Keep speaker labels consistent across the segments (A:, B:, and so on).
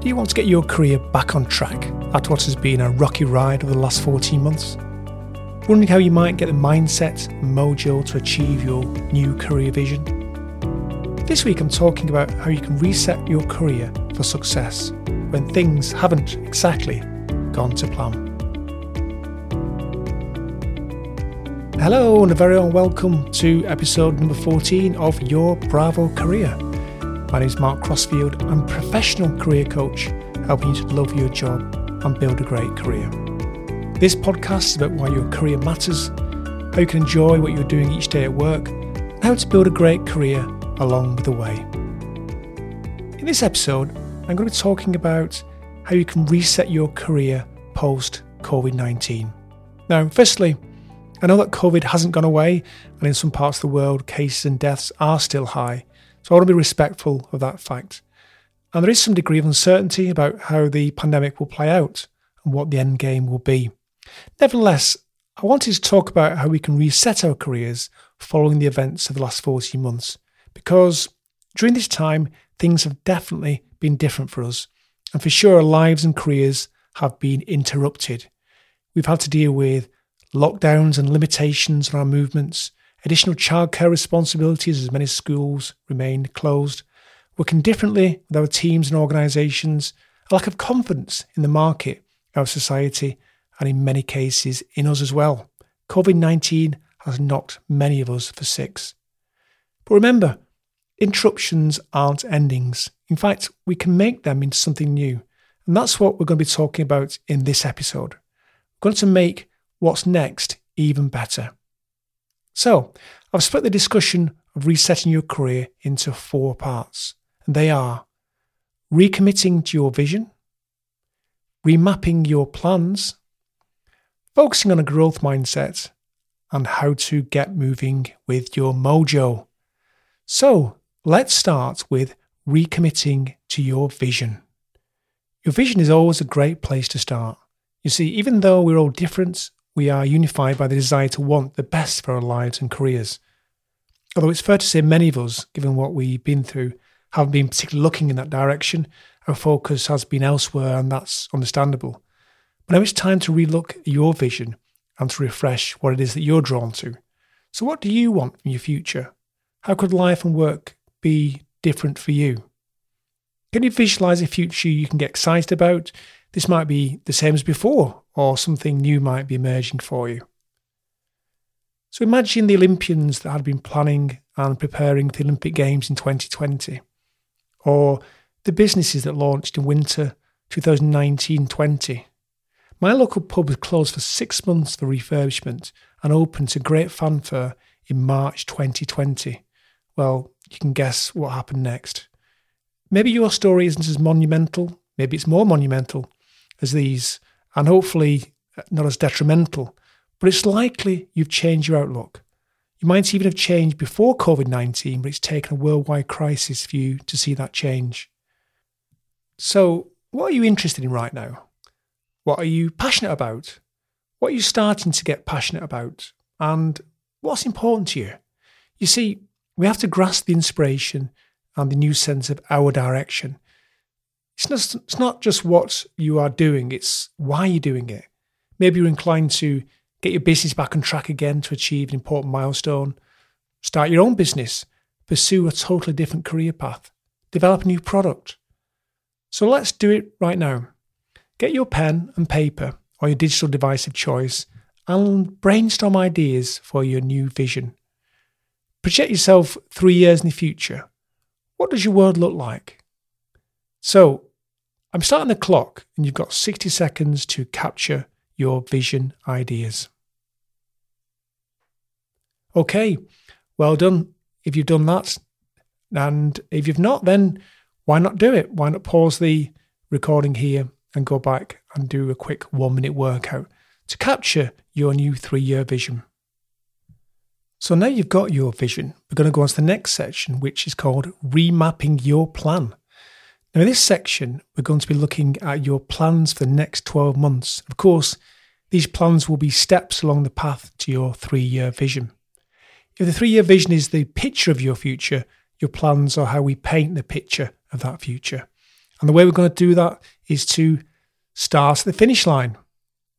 A: Do you want to get your career back on track after what has been a rocky ride over the last 14 months? Wondering how you might get the mindset and mojo to achieve your new career vision? This week I'm talking about how you can reset your career for success when things haven't exactly gone to plan. Hello, and a very warm welcome to episode number 14 of Your Bravo Career. My name is Mark Crossfield. I'm a professional career coach, helping you to love your job and build a great career. This podcast is about why your career matters, how you can enjoy what you're doing each day at work, and how to build a great career along the way. In this episode, I'm going to be talking about how you can reset your career post COVID 19. Now, firstly, I know that COVID hasn't gone away, and in some parts of the world, cases and deaths are still high. So I want to be respectful of that fact. And there is some degree of uncertainty about how the pandemic will play out and what the end game will be. Nevertheless, I wanted to talk about how we can reset our careers following the events of the last 14 months, because during this time, things have definitely been different for us. And for sure, our lives and careers have been interrupted. We've had to deal with lockdowns and limitations on our movements, additional childcare responsibilities as many schools remained closed, working differently with our teams and organisations, a lack of confidence in the market, our society, and in many cases in us as well. COVID 19 has knocked many of us for six. But remember, interruptions aren't endings. In fact, we can make them into something new. And that's what we're going to be talking about in this episode. We're going to make what's next even better. So, I've split the discussion of resetting your career into four parts, and they are recommitting to your vision, remapping your plans, focusing on a growth mindset, and how to get moving with your mojo. So, let's start with recommitting to your vision. Your vision is always a great place to start. You see, even though we're all different we are unified by the desire to want the best for our lives and careers. Although it's fair to say many of us, given what we've been through, haven't been particularly looking in that direction. Our focus has been elsewhere, and that's understandable. But now it's time to relook at your vision and to refresh what it is that you're drawn to. So, what do you want from your future? How could life and work be different for you? Can you visualize a future you can get excited about? This might be the same as before, or something new might be emerging for you. So imagine the Olympians that had been planning and preparing the Olympic Games in 2020, or the businesses that launched in winter 2019 20. My local pub was closed for six months for refurbishment and opened to great fanfare in March 2020. Well, you can guess what happened next. Maybe your story isn't as monumental, maybe it's more monumental as these, and hopefully uh, not as detrimental, but it's likely you've changed your outlook. You might even have changed before COVID 19, but it's taken a worldwide crisis for you to see that change. So, what are you interested in right now? What are you passionate about? What are you starting to get passionate about? And what's important to you? You see, we have to grasp the inspiration and the new sense of our direction it's not, it's not just what you are doing, it's why you're doing it. Maybe you're inclined to get your business back on track again to achieve an important milestone, start your own business, pursue a totally different career path, develop a new product. So let's do it right now. Get your pen and paper or your digital device of choice and brainstorm ideas for your new vision. Project yourself three years in the future. What does your world look like? So, I'm starting the clock, and you've got 60 seconds to capture your vision ideas. Okay, well done if you've done that. And if you've not, then why not do it? Why not pause the recording here and go back and do a quick one minute workout to capture your new three year vision? So now you've got your vision, we're going to go on to the next section, which is called remapping your plan. Now, in this section, we're going to be looking at your plans for the next 12 months. Of course, these plans will be steps along the path to your three year vision. If the three year vision is the picture of your future, your plans are how we paint the picture of that future. And the way we're going to do that is to start at the finish line.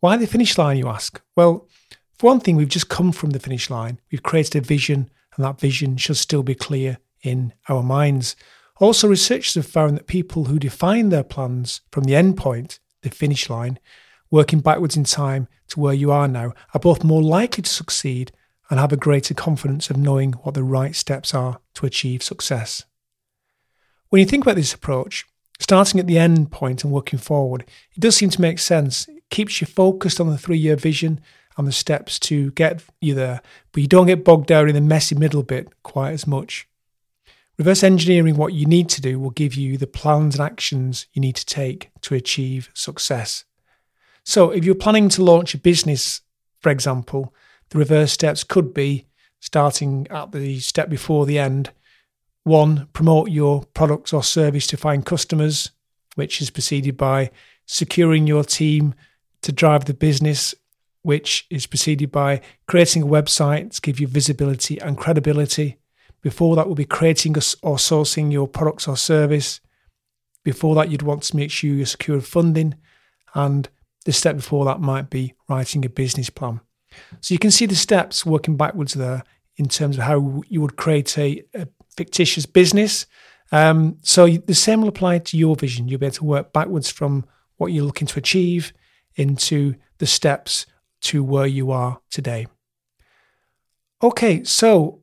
A: Why the finish line, you ask? Well, for one thing, we've just come from the finish line. We've created a vision, and that vision should still be clear in our minds. Also, researchers have found that people who define their plans from the end point, the finish line, working backwards in time to where you are now, are both more likely to succeed and have a greater confidence of knowing what the right steps are to achieve success. When you think about this approach, starting at the end point and working forward, it does seem to make sense. It keeps you focused on the three year vision and the steps to get you there, but you don't get bogged down in the messy middle bit quite as much. Reverse engineering what you need to do will give you the plans and actions you need to take to achieve success. So, if you're planning to launch a business, for example, the reverse steps could be starting at the step before the end. One, promote your products or service to find customers, which is preceded by securing your team to drive the business, which is preceded by creating a website to give you visibility and credibility. Before that, will be creating or sourcing your products or service. Before that, you'd want to make sure you secure funding. And the step before that might be writing a business plan. So you can see the steps working backwards there in terms of how you would create a, a fictitious business. Um, so the same will apply to your vision. You'll be able to work backwards from what you're looking to achieve into the steps to where you are today. Okay, so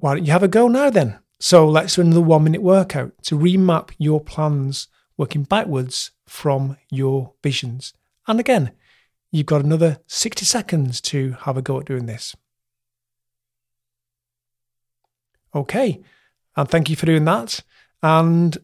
A: why don't you have a go now then? So let's do another one minute workout to remap your plans working backwards from your visions. And again, You've got another 60 seconds to have a go at doing this. Okay, and thank you for doing that. And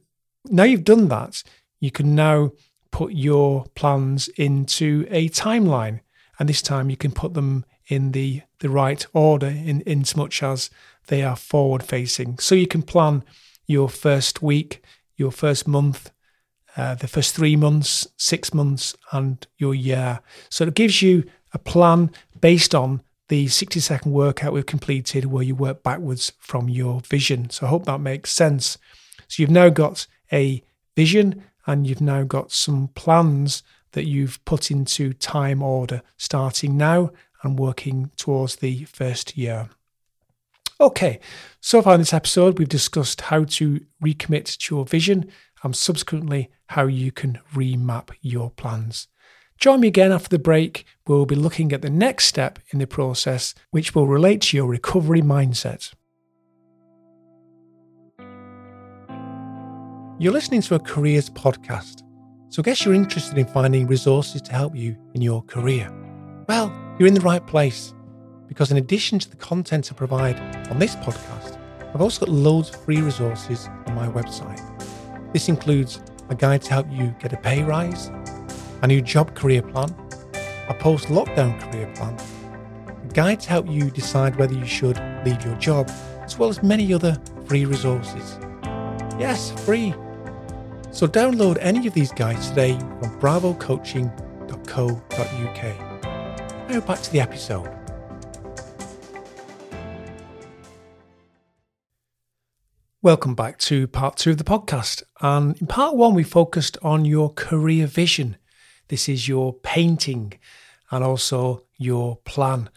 A: now you've done that, you can now put your plans into a timeline. And this time you can put them in the, the right order in, in as much as they are forward facing. So you can plan your first week, your first month, uh, the first three months, six months, and your year. So it gives you a plan based on the 60 second workout we've completed where you work backwards from your vision. So I hope that makes sense. So you've now got a vision and you've now got some plans that you've put into time order starting now and working towards the first year. Okay, so far in this episode, we've discussed how to recommit to your vision and subsequently how you can remap your plans. Join me again after the break. We'll be looking at the next step in the process, which will relate to your recovery mindset. You're listening to a careers podcast, so I guess you're interested in finding resources to help you in your career. Well, you're in the right place because, in addition to the content I provide on this podcast, I've also got loads of free resources on my website. This includes a guide to help you get a pay rise, a new job career plan, a post lockdown career plan, a guide to help you decide whether you should leave your job, as well as many other free resources. Yes, free. So download any of these guides today from bravocoaching.co.uk. Now back to the episode. Welcome back to part two of the podcast. And in part one, we focused on your career vision. This is your painting and also your plan.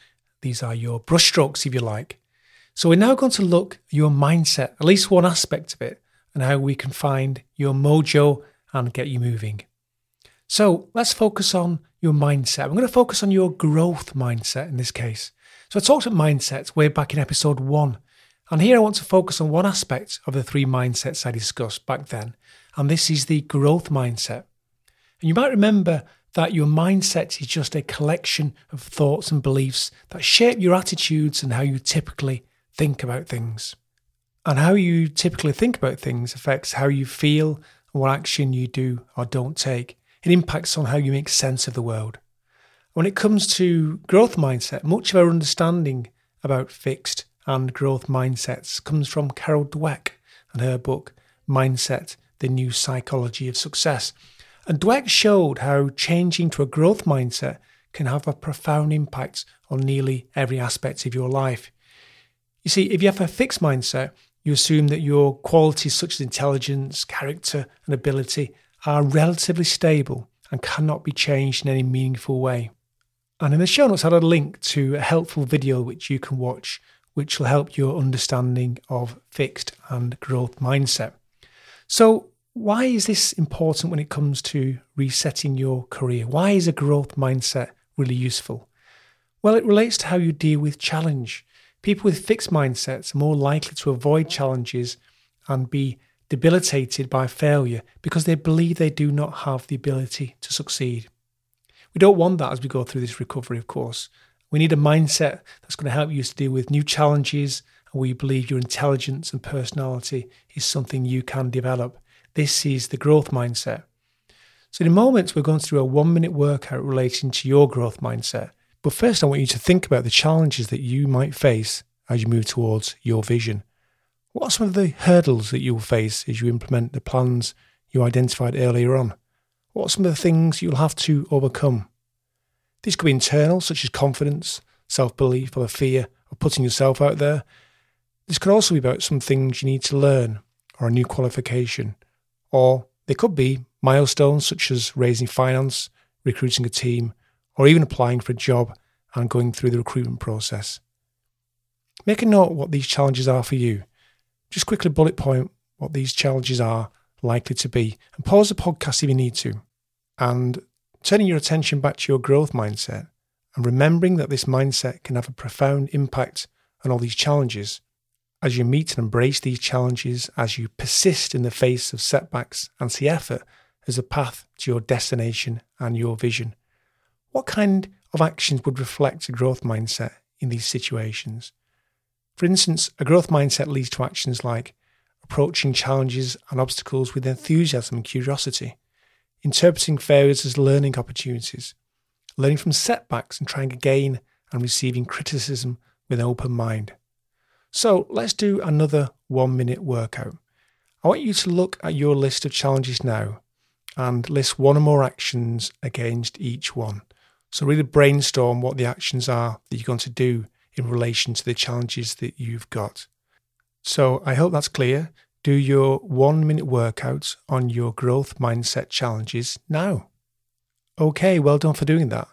A: These are your brushstrokes, if you like. So we're now going to look at your mindset, at least one aspect of it, and how we can find your mojo and get you moving. So let's focus on your mindset. I'm going to focus on your growth mindset in this case. So I talked about mindsets way back in episode one. And here I want to focus on one aspect of the three mindsets I discussed back then, and this is the growth mindset. And you might remember that your mindset is just a collection of thoughts and beliefs that shape your attitudes and how you typically think about things. And how you typically think about things affects how you feel and what action you do or don't take. It impacts on how you make sense of the world. When it comes to growth mindset, much of our understanding about fixed and growth mindsets comes from Carol Dweck and her book Mindset The New Psychology of Success. And Dweck showed how changing to a growth mindset can have a profound impact on nearly every aspect of your life. You see, if you have a fixed mindset, You assume that your qualities such as intelligence, character, and ability are relatively stable and cannot be changed in any meaningful way. And in the show notes, I had a link to a helpful video which you can watch, which will help your understanding of fixed and growth mindset. So, why is this important when it comes to resetting your career? Why is a growth mindset really useful? Well, it relates to how you deal with challenge. People with fixed mindsets are more likely to avoid challenges and be debilitated by failure because they believe they do not have the ability to succeed. We don't want that as we go through this recovery, of course. We need a mindset that's going to help you to deal with new challenges and we believe your intelligence and personality is something you can develop. This is the growth mindset. So, in a moment, we're going through a one minute workout relating to your growth mindset. But first, I want you to think about the challenges that you might face as you move towards your vision. What are some of the hurdles that you will face as you implement the plans you identified earlier on? What are some of the things you'll have to overcome? These could be internal, such as confidence, self belief, or the fear of putting yourself out there. This could also be about some things you need to learn, or a new qualification. Or they could be milestones such as raising finance, recruiting a team, or even applying for a job and going through the recruitment process. Make a note what these challenges are for you. Just quickly bullet point what these challenges are likely to be and pause the podcast if you need to. And turning your attention back to your growth mindset and remembering that this mindset can have a profound impact on all these challenges. As you meet and embrace these challenges, as you persist in the face of setbacks and see effort as a path to your destination and your vision. What kind of actions would reflect a growth mindset in these situations? For instance, a growth mindset leads to actions like approaching challenges and obstacles with enthusiasm and curiosity, interpreting failures as learning opportunities, learning from setbacks and trying again and receiving criticism with an open mind. So let's do another one minute workout. I want you to look at your list of challenges now and list one or more actions against each one. So, really brainstorm what the actions are that you're going to do in relation to the challenges that you've got. So, I hope that's clear. Do your one minute workouts on your growth mindset challenges now. Okay, well done for doing that.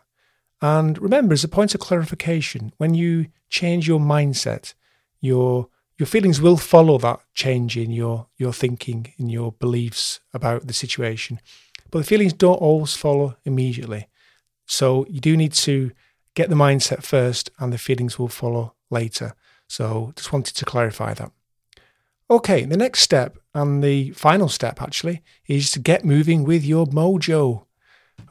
A: And remember, as a point of clarification, when you change your mindset, your your feelings will follow that change in your your thinking, in your beliefs about the situation. But the feelings don't always follow immediately. So you do need to get the mindset first, and the feelings will follow later. So just wanted to clarify that. Okay, the next step and the final step actually is to get moving with your mojo.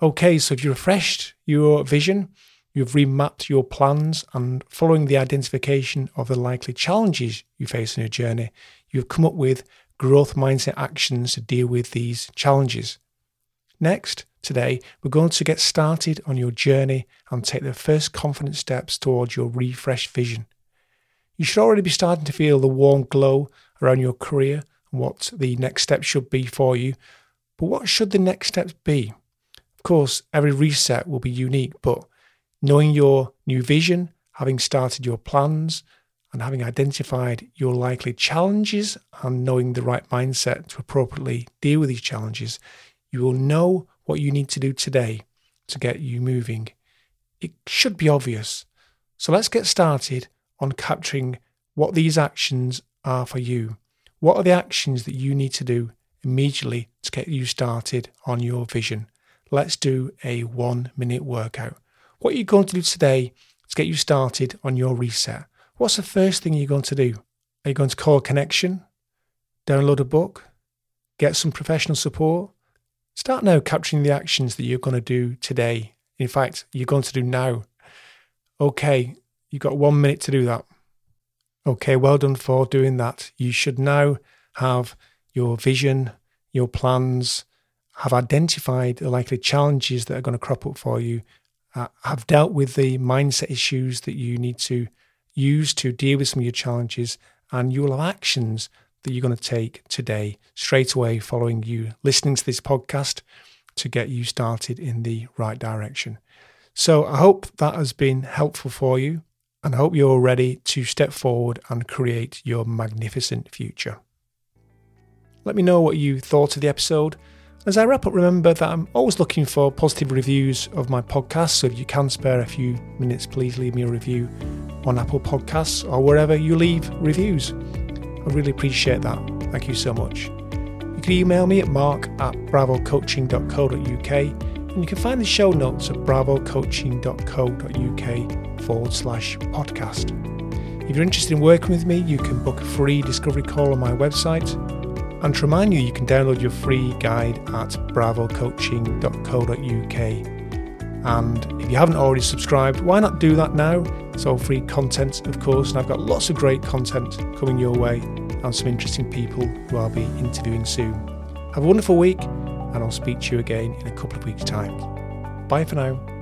A: Okay, so if you refreshed your vision, you've remapped your plans, and following the identification of the likely challenges you face in your journey, you've come up with growth mindset actions to deal with these challenges. Next, today, we're going to get started on your journey and take the first confident steps towards your refreshed vision. You should already be starting to feel the warm glow around your career and what the next steps should be for you. But what should the next steps be? Of course, every reset will be unique, but knowing your new vision, having started your plans, and having identified your likely challenges and knowing the right mindset to appropriately deal with these challenges, you will know what you need to do today to get you moving. It should be obvious. So let's get started on capturing what these actions are for you. What are the actions that you need to do immediately to get you started on your vision? Let's do a one minute workout. What are you going to do today to get you started on your reset? What's the first thing you're going to do? Are you going to call a connection? Download a book? Get some professional support? Start now capturing the actions that you're going to do today. In fact, you're going to do now. Okay, you've got one minute to do that. Okay, well done for doing that. You should now have your vision, your plans, have identified the likely challenges that are going to crop up for you, uh, have dealt with the mindset issues that you need to use to deal with some of your challenges, and you will have actions that you're going to take today, straight away following you listening to this podcast to get you started in the right direction. So I hope that has been helpful for you. and I hope you're ready to step forward and create your magnificent future. Let me know what you thought of the episode. As I wrap up, remember that I'm always looking for positive reviews of my podcast, so if you can spare a few minutes, please leave me a review on Apple Podcasts or wherever you leave reviews. I really appreciate that. Thank you so much. You can email me at mark at bravocoaching.co.uk and you can find the show notes at bravocoaching.co.uk forward slash podcast. If you're interested in working with me, you can book a free discovery call on my website. And to remind you, you can download your free guide at bravocoaching.co.uk. And if you haven't already subscribed, why not do that now? It's all free content, of course, and I've got lots of great content coming your way and some interesting people who I'll be interviewing soon. Have a wonderful week, and I'll speak to you again in a couple of weeks' time. Bye for now.